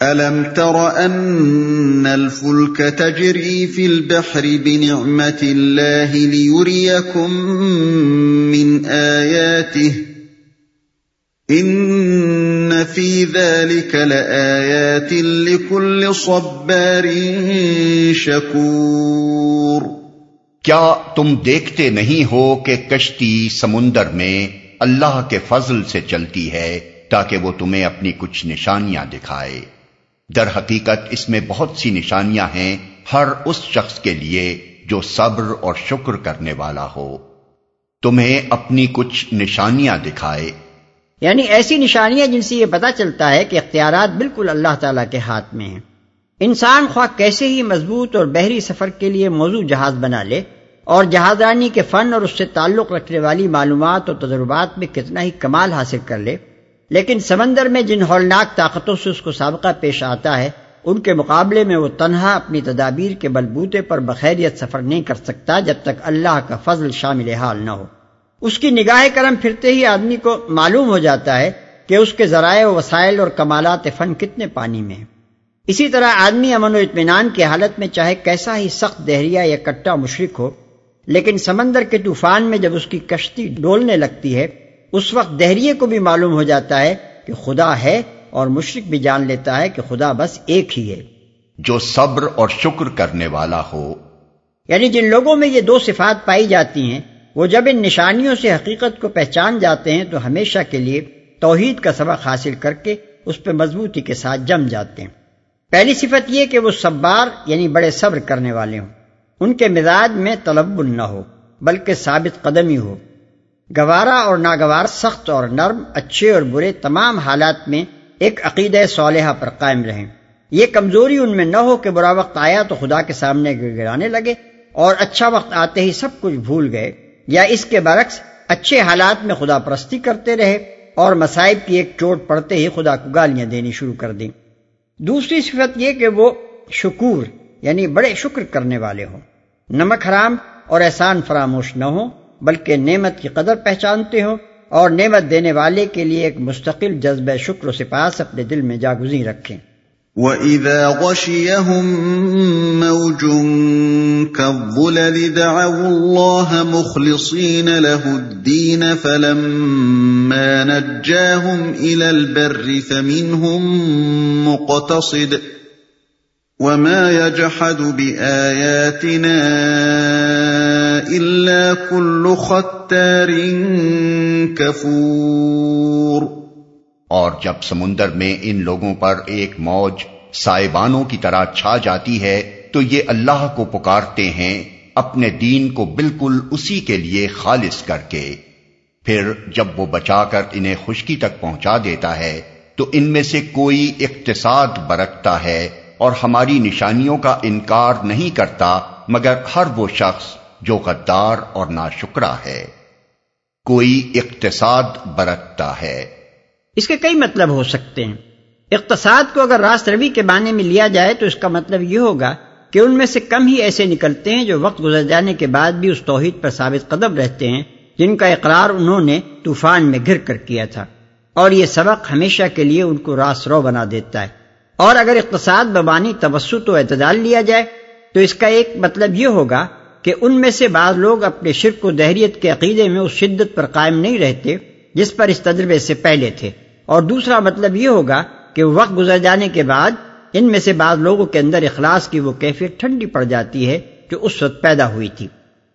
الم تر ان الفلك تجري في البحر بنعمه الله ليريكم من اياته ان في ذلك لايات لكل صبار شكور کیا تم دیکھتے نہیں ہو کہ کشتی سمندر میں اللہ کے فضل سے چلتی ہے تاکہ وہ تمہیں اپنی کچھ نشانیاں دکھائے؟ در حقیقت اس میں بہت سی نشانیاں ہیں ہر اس شخص کے لیے جو صبر اور شکر کرنے والا ہو۔ تمہیں اپنی کچھ نشانیاں دکھائے۔ یعنی ایسی نشانیاں جن سے یہ پتا چلتا ہے کہ اختیارات بالکل اللہ تعالیٰ کے ہاتھ میں ہیں۔ انسان خواہ کیسے ہی مضبوط اور بحری سفر کے لیے موضوع جہاز بنا لے اور جہاز رانی کے فن اور اس سے تعلق رکھنے والی معلومات اور تجربات میں کتنا ہی کمال حاصل کر لے لیکن سمندر میں جن ہولناک طاقتوں سے اس کو سابقہ پیش آتا ہے، ان کے مقابلے میں وہ تنہا اپنی تدابیر کے بلبوتے پر بخیریت سفر نہیں کر سکتا جب تک اللہ کا فضل شامل حال نہ ہو۔ اس کی نگاہ کرم پھرتے ہی آدمی کو معلوم ہو جاتا ہے کہ اس کے ذرائع و وسائل اور کمالات فن کتنے پانی میں ہیں۔ اسی طرح آدمی امن و اطمینان کی حالت میں چاہے کیسا ہی سخت دہریا یا کٹا مشرق ہو، لیکن سمندر کے طوفان میں جب اس کی کشتی ڈولنے لگتی ہے اس وقت دہریے کو بھی معلوم ہو جاتا ہے کہ خدا ہے اور مشرق بھی جان لیتا ہے کہ خدا بس ایک ہی ہے۔ جو صبر اور شکر کرنے والا ہو۔ یعنی جن لوگوں میں یہ دو صفات پائی جاتی ہیں وہ جب ان نشانیوں سے حقیقت کو پہچان جاتے ہیں تو ہمیشہ کے لیے توحید کا سبق حاصل کر کے اس پہ مضبوطی کے ساتھ جم جاتے ہیں۔ پہلی صفت یہ کہ وہ صبار یعنی بڑے صبر کرنے والے ہوں۔ ان کے مزاج میں طلب نہ ہو بلکہ ثابت قدمی ہو۔ گوارا اور ناگوار، سخت اور نرم، اچھے اور برے، تمام حالات میں ایک عقید صالحہ پر قائم رہیں۔ یہ کمزوری ان میں نہ ہو کہ برا وقت آیا تو خدا کے سامنے گرانے لگے اور اچھا وقت آتے ہی سب کچھ بھول گئے۔ یا اس کے برعکس، اچھے حالات میں خدا پرستی کرتے رہے اور مسائب کی ایک چوٹ پڑتے ہی خدا کو گالیاں دینی شروع کر دیں۔ دوسری صفت یہ کہ وہ شکور یعنی بڑے شکر کرنے والے ہوں۔ نمک حرام اور احسان فراموش نہ ہو بلکہ نعمت کی قدر پہچانتے ہو اور نعمت دینے والے کے لیے ایک مستقل جذبہ شکر و سپاس اپنے دل میں جاگزی رکھیں۔ وَإِذَا غَشِيَهُم مَّوْجٌ كَالظُّلَلِ دَعَوُا اللَّهَ مُخْلِصِينَ لَهُ الدِّينَ فَلَمَّا نَجَّاهُمْ إِلَى الْبَرِّ فَمِنْهُم مُّقْتَصِدٌ وَمَا يَجْحَدُ بِآيَاتِنَا إِلَّا كُلُّ خَتَّارٍ كَفُورٍ اور جب سمندر میں ان لوگوں پر ایک موج سائبانوں کی طرح چھا جاتی ہے، تو یہ اللہ کو پکارتے ہیں اپنے دین کو بالکل اسی کے لیے خالص کر کے۔ پھر جب وہ بچا کر انہیں خشکی تک پہنچا دیتا ہے، تو ان میں سے کوئی اقتصاد برکتا ہے۔ اور ہماری نشانیوں کا انکار نہیں کرتا مگر ہر وہ شخص جو غدار اور ناشکرا ہے۔ کوئی اقتصاد برتتا ہے۔ اس کے کئی مطلب ہو سکتے ہیں۔ اقتصاد کو اگر راست روی کے معنی میں لیا جائے تو اس کا مطلب یہ ہوگا کہ ان میں سے کم ہی ایسے نکلتے ہیں جو وقت گزر جانے کے بعد بھی اس توحید پر ثابت قدم رہتے ہیں جن کا اقرار انہوں نے طوفان میں گر کر کیا تھا۔ اور یہ سبق ہمیشہ کے لیے ان کو راس رو بنا دیتا ہے۔ اور اگر اقتصاد ببانی توسط و اعتدال لیا جائے، تو اس کا ایک مطلب یہ ہوگا کہ ان میں سے بعض لوگ اپنے شرک و دہریت کے عقیدے میں اس شدت پر قائم نہیں رہتے جس پر اس تجربے سے پہلے تھے۔ اور دوسرا مطلب یہ ہوگا کہ وقت گزر جانے کے بعد ان میں سے بعض لوگوں کے اندر اخلاص کی وہ کیفیت ٹھنڈی پڑ جاتی ہے جو اس وقت پیدا ہوئی تھی۔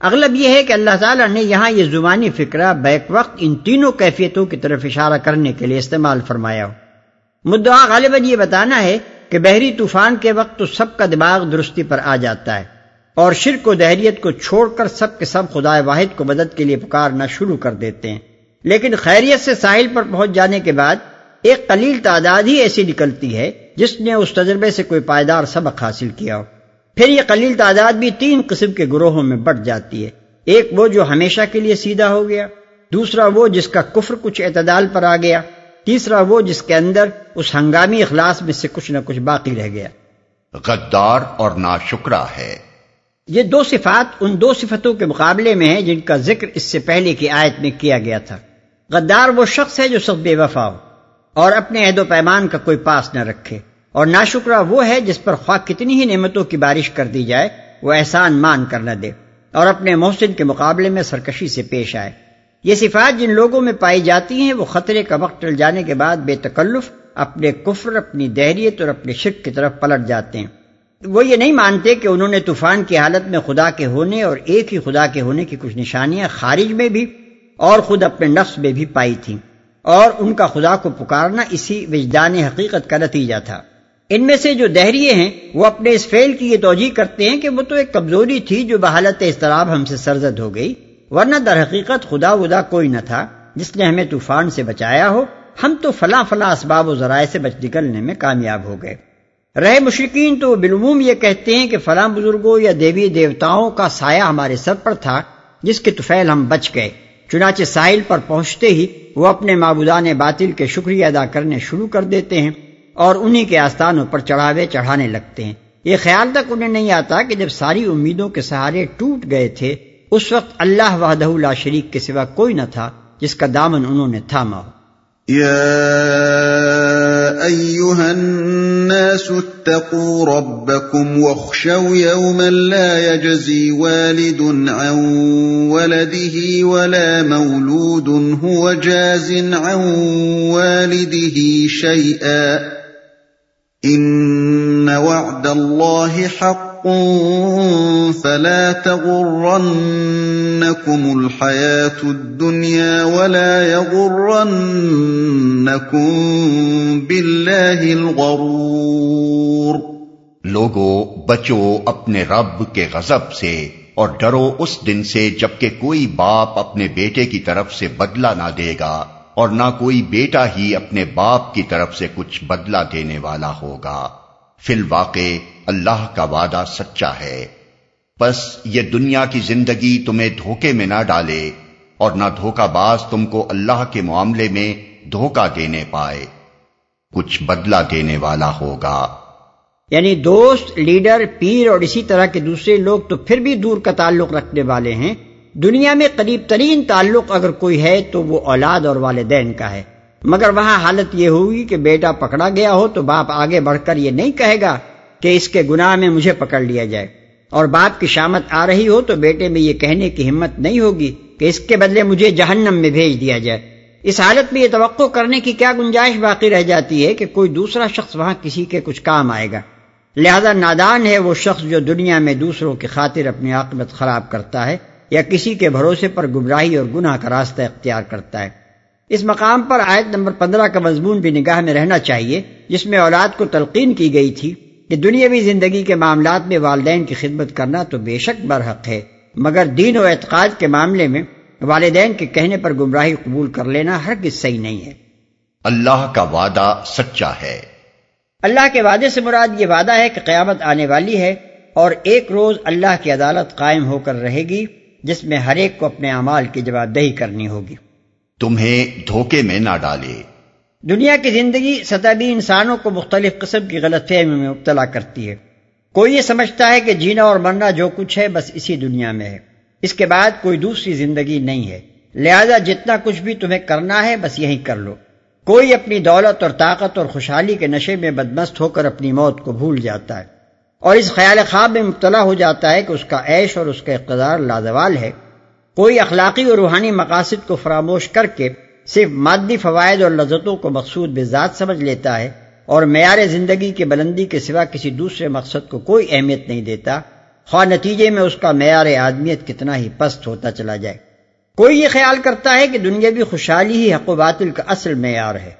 اغلب یہ ہے کہ اللہ تعالیٰ نے یہاں یہ زبانی فکرہ بیک وقت ان تینوں کیفیتوں کی طرف اشارہ کرنے کے لیے استعمال فرمایا ہو۔ مدعا غالباً یہ بتانا ہے کہ بحری طوفان کے وقت تو سب کا دماغ درستی پر آ جاتا ہے اور شرک و دہریت کو چھوڑ کر سب کے سب خدا واحد کو مدد کے لیے پکارنا شروع کر دیتے ہیں۔ لیکن خیریت سے ساحل پر پہنچ جانے کے بعد ایک قلیل تعداد ہی ایسی نکلتی ہے جس نے اس تجربے سے کوئی پائیدار سبق حاصل کیا ہو۔ پھر یہ قلیل تعداد بھی تین قسم کے گروہوں میں بٹ جاتی ہے۔ ایک وہ جو ہمیشہ کے لیے سیدھا ہو گیا، دوسرا وہ جس کا کفر کچھ اعتدال پر آ گیا۔ تیسرا وہ جس کے اندر اس ہنگامی اخلاص میں سے کچھ نہ کچھ باقی رہ گیا۔ غدار اور ناشکرا ہے۔ یہ دو صفات ان دو صفتوں کے مقابلے میں ہیں جن کا ذکر اس سے پہلے کی آیت میں کیا گیا تھا۔ غدار وہ شخص ہے جو سب بے وفا ہو اور اپنے عہد و پیمان کا کوئی پاس نہ رکھے۔ اور ناشکرا وہ ہے جس پر خواہ کتنی ہی نعمتوں کی بارش کر دی جائے وہ احسان مان کر نہ دے اور اپنے محسن کے مقابلے میں سرکشی سے پیش آئے۔ یہ صفات جن لوگوں میں پائی جاتی ہیں، وہ خطرے کا وقت ٹل جانے کے بعد بے تکلف اپنے کفر، اپنی دہریت اور اپنے شرک کی طرف پلٹ جاتے ہیں۔ وہ یہ نہیں مانتے کہ انہوں نے طوفان کی حالت میں خدا کے ہونے اور ایک ہی خدا کے ہونے کی کچھ نشانیاں خارج میں بھی اور خود اپنے نفس میں بھی پائی تھیں۔ اور ان کا خدا کو پکارنا اسی وجدان حقیقت کا نتیجہ تھا۔ ان میں سے جو دہریے ہیں، وہ اپنے اس فیل کی یہ توجہ کرتے ہیں کہ وہ تو ایک کمزوری تھی جو بحالت اضطراب ہم سے سرزد ہو گئی۔ ورنہ در حقیقت خدا ودا کوئی نہ تھا، جس نے ہمیں طوفان سے بچایا ہو، ہم تو فلاں فلاں اسباب و ذرائع سے بچ نکلنے میں کامیاب ہو گئے۔ رہے مشرقین، تو بالعموم یہ کہتے ہیں کہ فلاں بزرگوں یا دیوی دیوتاؤں کا سایہ ہمارے سر پر تھا، جس کے توفیل ہم بچ گئے۔ چنانچہ ساحل پر پہنچتے ہی وہ اپنے معبودان باطل کے شکریہ ادا کرنے شروع کر دیتے ہیں اور انہی کے آستانوں پر چڑھاوے چڑھانے لگتے ہیں۔ یہ خیال تک انہیں نہیں آتا کہ جب ساری امیدوں کے سہارے ٹوٹ گئے تھے اس وقت اللہ وحدہ لا شریک کے سوا کوئی نہ تھا جس کا دامن انہوں نے تھاما ہو۔ الناس اتقوا ربكم واخشوا يوما لا يجزي والد عن ولده ولا مولود، هو جاز عن والده شيئا ان وعد الله حق۔ فلا تغرنكم الحياه الدنيا ولا يغرنكم بالله الغرور لوگو، بچو اپنے رب کے غضب سے اور ڈرو اس دن سے جبکہ کوئی باپ اپنے بیٹے کی طرف سے بدلہ نہ دے گا اور نہ کوئی بیٹا ہی اپنے باپ کی طرف سے کچھ بدلہ دینے والا ہوگا۔ فی الواقع اللہ کا وعدہ سچا ہے۔ بس یہ دنیا کی زندگی تمہیں دھوکے میں نہ ڈالے اور نہ دھوکہ باز تم کو اللہ کے معاملے میں دھوکہ دینے پائے۔ کچھ بدلہ دینے والا ہوگا۔ یعنی دوست، لیڈر، پیر اور اسی طرح کے دوسرے لوگ تو پھر بھی دور کا تعلق رکھنے والے ہیں۔ دنیا میں قریب ترین تعلق اگر کوئی ہے تو وہ اولاد اور والدین کا ہے۔ مگر وہاں حالت یہ ہوگی کہ بیٹا پکڑا گیا ہو تو باپ آگے بڑھ کر یہ نہیں کہے گا کہ اس کے گناہ میں مجھے پکڑ لیا جائے۔ اور باپ کی شامت آ رہی ہو تو بیٹے میں یہ کہنے کی ہمت نہیں ہوگی کہ اس کے بدلے مجھے جہنم میں بھیج دیا جائے۔ اس حالت میں یہ توقع کرنے کی کیا گنجائش باقی رہ جاتی ہے کہ کوئی دوسرا شخص وہاں کسی کے کچھ کام آئے گا۔ لہذا نادان ہے وہ شخص جو دنیا میں دوسروں کی خاطر اپنی عاقبت خراب کرتا ہے یا کسی کے بھروسے پر گمراہی اور گناہ کا راستہ اختیار کرتا ہے۔ اس مقام پر آیت نمبر پندرہ کا مضمون بھی نگاہ میں رہنا چاہیے جس میں اولاد کو تلقین کی گئی تھی کہ دنیاوی زندگی کے معاملات میں والدین کی خدمت کرنا تو بے شک برحق ہے مگر دین و اعتقاد کے معاملے میں والدین کے کہنے پر گمراہی قبول کر لینا ہر کس صحیح نہیں ہے۔ اللہ کا وعدہ سچا ہے۔ اللہ کے وعدے سے مراد یہ وعدہ ہے کہ قیامت آنے والی ہے اور ایک روز اللہ کی عدالت قائم ہو کر رہے گی جس میں ہر ایک کو اپنے اعمال کی جواب دہی کرنی ہوگی۔ تمہیں دھوکے میں نہ ڈالے۔ دنیا کی زندگی سطحی انسانوں کو مختلف قسم کی غلط فہمی میں مبتلا کرتی ہے۔ کوئی یہ سمجھتا ہے کہ جینا اور مرنا جو کچھ ہے بس اسی دنیا میں ہے۔ اس کے بعد کوئی دوسری زندگی نہیں ہے۔ لہذا جتنا کچھ بھی تمہیں کرنا ہے بس یہی کر لو۔ کوئی اپنی دولت اور طاقت اور خوشحالی کے نشے میں بدمست ہو کر اپنی موت کو بھول جاتا ہے۔ اور اس خیال خواب میں مبتلا ہو جاتا ہے کہ اس کا عیش اور اس کا اقتدار لازوال ہے۔ کوئی اخلاقی اور روحانی مقاصد کو فراموش کر کے صرف مادی فوائد اور لذتوں کو مقصود بذات سمجھ لیتا ہے اور معیار زندگی کے بلندی کے سوا کسی دوسرے مقصد کو کوئی اہمیت نہیں دیتا، خواہ نتیجے میں اس کا معیار آدمیت کتنا ہی پست ہوتا چلا جائے۔ کوئی یہ خیال کرتا ہے کہ دنیاوی خوشحالی ہی حق و باطل کا اصل معیار ہے۔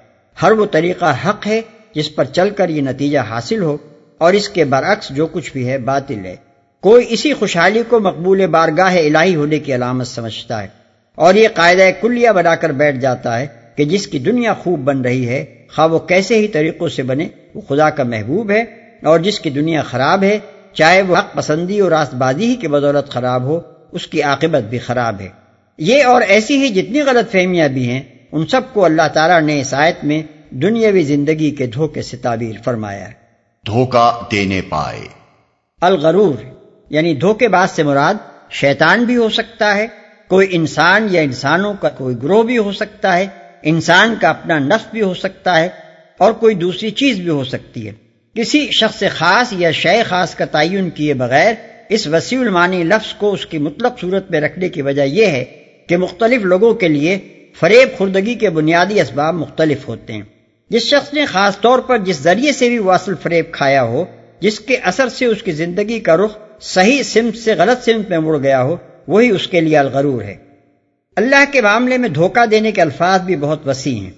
ہر وہ طریقہ حق ہے جس پر چل کر یہ نتیجہ حاصل ہو اور اس کے برعکس جو کچھ بھی ہے باطل ہے۔ کوئی اسی خوشحالی کو مقبول بارگاہ الہی ہونے کی علامت سمجھتا ہے اور یہ قاعدہ کلیہ بنا کر بیٹھ جاتا ہے کہ جس کی دنیا خوب بن رہی ہے خواہ وہ کیسے ہی طریقوں سے بنے وہ خدا کا محبوب ہے اور جس کی دنیا خراب ہے چاہے وہ حق پسندی اور راست بازی ہی کی بدولت خراب ہو اس کی عاقبت بھی خراب ہے۔ یہ اور ایسی ہی جتنی غلط فہمیاں بھی ہیں ان سب کو اللہ تعالیٰ نے اس آیت میں دنیاوی زندگی کے دھوکے سے تعبیر فرمایا ہے۔ دھوکا دینے پائے۔ الغرور۔ یعنی دھوکے باز سے مراد شیطان بھی ہو سکتا ہے، کوئی انسان یا انسانوں کا کوئی گروہ بھی ہو سکتا ہے، انسان کا اپنا نفس بھی ہو سکتا ہے اور کوئی دوسری چیز بھی ہو سکتی ہے۔ کسی شخص خاص یا شے خاص کا تعین کیے بغیر اس وسیع المانی لفظ کو اس کی مطلق صورت میں رکھنے کی وجہ یہ ہے کہ مختلف لوگوں کے لیے فریب خوردگی کے بنیادی اسباب مختلف ہوتے ہیں۔ جس شخص نے خاص طور پر جس ذریعے سے بھی واصل فریب کھایا ہو، جس کے اثر سے اس کی زندگی کا رخ صحیح سمت سے غلط سمت میں مڑ گیا ہو، وہی اس کے لیے الغرور ہے۔ اللہ کے معاملے میں دھوکہ دینے کے الفاظ بھی بہت وسیع ہیں،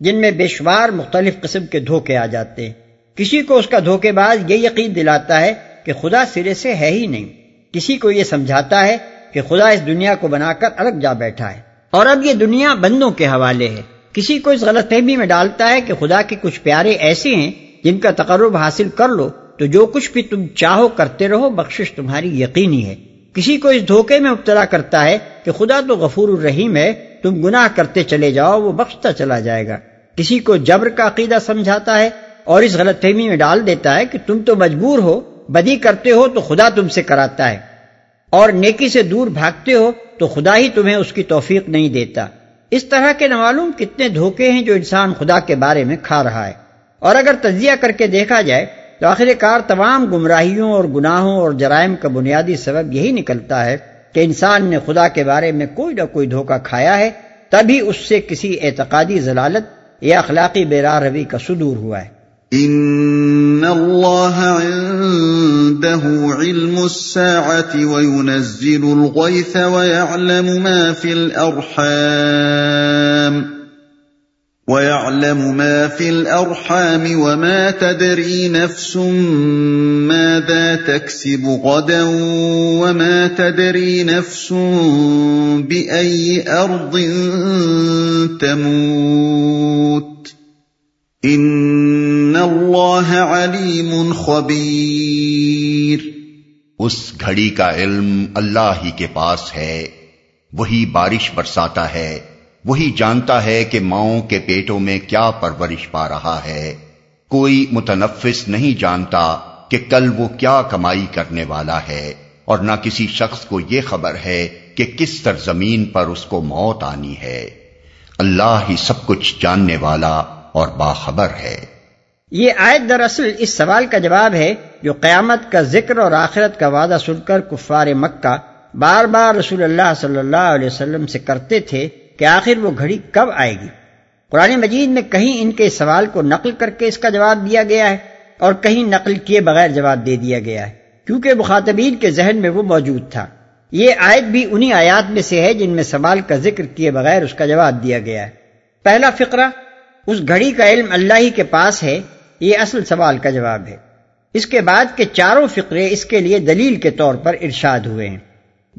جن میں بے شمار مختلف قسم کے دھوکے آ جاتے ہیں۔ کسی کو اس کا دھوکے باز یہ یقین دلاتا ہے کہ خدا سرے سے ہے ہی نہیں۔ کسی کو یہ سمجھاتا ہے کہ خدا اس دنیا کو بنا کر الگ جا بیٹھا ہے۔ اور اب یہ دنیا بندوں کے حوالے ہے۔ کسی کو اس غلط فہمی میں ڈالتا ہے کہ خدا کے کچھ پیارے ایسے ہیں جن کا تقرب حاصل کر لو تو جو کچھ بھی تم چاہو کرتے رہو، بخشش تمہاری یقینی ہے۔ کسی کو اس دھوکے میں مبتلا کرتا ہے کہ خدا تو غفور الرحیم ہے، تم گناہ کرتے چلے جاؤ، وہ بخشتا چلا جائے گا۔ کسی کو جبر کا عقیدہ سمجھاتا ہے اور اس غلط فہمی میں ڈال دیتا ہے کہ تم تو مجبور ہو، بدی کرتے ہو تو خدا تم سے کراتا ہے۔ اور نیکی سے دور بھاگتے ہو تو خدا ہی تمہیں اس کی توفیق نہیں دیتا۔ اس طرح کے نوالوم کتنے دھوکے ہیں جو انسان خدا کے بارے میں کھا رہا ہے۔ اور اگر تجزیہ کر کے دیکھا جائے تو آخر کار تمام گمراہیوں اور گناہوں اور جرائم کا بنیادی سبب یہی نکلتا ہے کہ انسان نے خدا کے بارے میں کوئی نہ کوئی دھوکہ کھایا ہے، تبھی اس سے کسی اعتقادی ضلالت یا اخلاقی بیرار روی کا صدور ہوا ہے۔ ان اللہ عنده علم الساعة وينزل الغيث ويعلم ما في الارحام۔ ويعلم ما في الارحام وما تدري نفس ماذا تكسب غدا وما تدري نفس باي ارض تموت ان اللہ علیم خبیر اس گھڑی کا علم اللہ ہی کے پاس ہے، وہی بارش برساتا ہے۔ وہی جانتا ہے کہ ماؤں کے پیٹوں میں کیا پرورش پا رہا ہے۔ کوئی متنفس نہیں جانتا کہ کل وہ کیا کمائی کرنے والا ہے، اور نہ کسی شخص کو یہ خبر ہے کہ کس سرزمین پر اس کو موت آنی ہے۔ اللہ ہی سب کچھ جاننے والا اور باخبر ہے۔ یہ آیت دراصل اس سوال کا جواب ہے جو قیامت کا ذکر اور آخرت کا وعدہ سن کر کفار مکہ بار بار رسول اللہ صلی اللہ علیہ وسلم سے کرتے تھے کہ آخر وہ گھڑی کب آئے گی؟ قرآن مجید میں کہیں ان کے سوال کو نقل کر کے اس کا جواب دیا گیا ہے اور کہیں نقل کیے بغیر جواب دے دیا گیا ہے، کیونکہ مخاطبین کے ذہن میں وہ موجود تھا۔ یہ آیت بھی انہی آیات میں سے ہے جن میں سوال کا ذکر کیے بغیر اس کا جواب دیا گیا ہے۔ پہلا فقرہ، اس گھڑی کا علم اللہ ہی کے پاس ہے، یہ اصل سوال کا جواب ہے۔ اس کے بعد کے چاروں فقرے اس کے لیے دلیل کے طور پر ارشاد ہوئے ہیں۔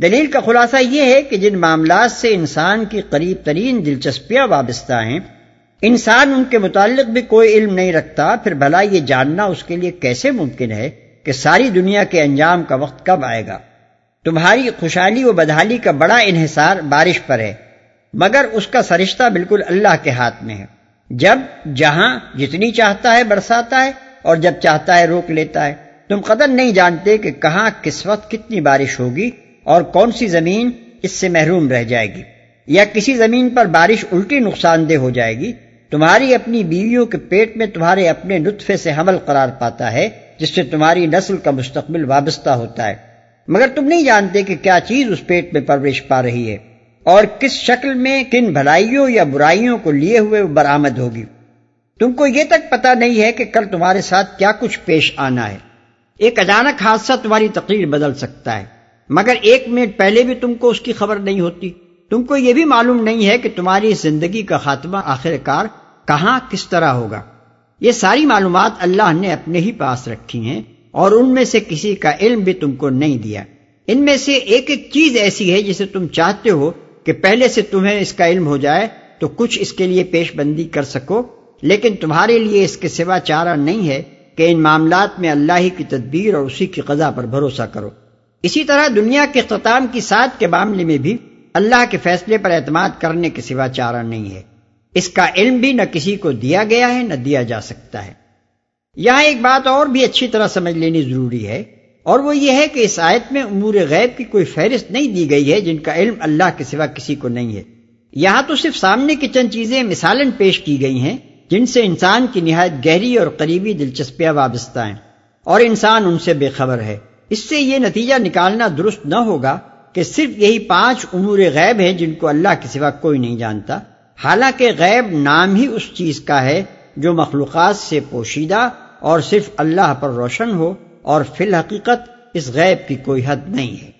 دلیل کا خلاصہ یہ ہے کہ جن معاملات سے انسان کی قریب ترین دلچسپیاں وابستہ ہیں، انسان ان کے متعلق بھی کوئی علم نہیں رکھتا، پھر بھلا یہ جاننا اس کے لیے کیسے ممکن ہے کہ ساری دنیا کے انجام کا وقت کب آئے گا؟ تمہاری خوشحالی و بدحالی کا بڑا انحصار بارش پر ہے، مگر اس کا سرشتہ بالکل اللہ کے ہاتھ میں ہے۔ جب جہاں جتنی چاہتا ہے برساتا ہے اور جب چاہتا ہے روک لیتا ہے، تم قدر نہیں جانتے کہ کہاں کس وقت کتنی بارش ہوگی اور کون سی زمین اس سے محروم رہ جائے گی؟ یا کسی زمین پر بارش الٹی نقصان دہ ہو جائے گی؟ تمہاری اپنی بیویوں کے پیٹ میں تمہارے اپنے نطفے سے حمل قرار پاتا ہے، جس سے تمہاری نسل کا مستقبل وابستہ ہوتا ہے۔ مگر تم نہیں جانتے کہ کیا چیز اس پیٹ میں پرورش پا رہی ہے۔ اور کس شکل میں کن بھلائیوں یا برائیوں کو لیے ہوئے برآمد ہوگی؟ تم کو یہ تک پتا نہیں ہے کہ کل تمہارے ساتھ کیا کچھ پیش آنا ہے۔ ایک اچانک حادثہ تمہاری تقریر بدل سکتا ہے۔ مگر ایک منٹ پہلے بھی تم کو اس کی خبر نہیں ہوتی۔ تم کو یہ بھی معلوم نہیں ہے کہ تمہاری زندگی کا خاتمہ آخر کار کہاں کس طرح ہوگا۔ یہ ساری معلومات اللہ نے اپنے ہی پاس رکھی ہیں اور ان میں سے کسی کا علم بھی تم کو نہیں دیا۔ ان میں سے ایک ایک چیز ایسی ہے جسے تم چاہتے ہو کہ پہلے سے تمہیں اس کا علم ہو جائے تو کچھ اس کے لیے پیش بندی کر سکو، لیکن تمہارے لیے اس کے سوا چارہ نہیں ہے کہ ان معاملات میں اللہ ہی کی تدبیر اور اسی کی قضا پر بھروسہ کرو۔ اسی طرح دنیا کے اختتام کی ساتھ کے معاملے میں بھی اللہ کے فیصلے پر اعتماد کرنے کے سوا چارہ نہیں ہے۔ اس کا علم بھی نہ کسی کو دیا گیا ہے، نہ دیا جا سکتا ہے۔ یہاں ایک بات اور بھی اچھی طرح سمجھ لینی ضروری ہے، اور وہ یہ ہے کہ اس آیت میں امور غیب کی کوئی فہرست نہیں دی گئی ہے جن کا علم اللہ کے سوا کسی کو نہیں ہے۔ یہاں تو صرف سامنے کی چند چیزیں مثالن پیش کی گئی ہیں، جن سے انسان کی نہایت گہری اور قریبی دلچسپیاں وابستہ ہیں، اور انسان ان سے بے خبر ہے۔ اس سے یہ نتیجہ نکالنا درست نہ ہوگا کہ صرف یہی پانچ امور غیب ہیں جن کو اللہ کے سوا کوئی نہیں جانتا۔ حالانکہ غیب نام ہی اس چیز کا ہے جو مخلوقات سے پوشیدہ اور صرف اللہ پر روشن ہو اور فی الحقیقت اس غیب کی کوئی حد نہیں ہے۔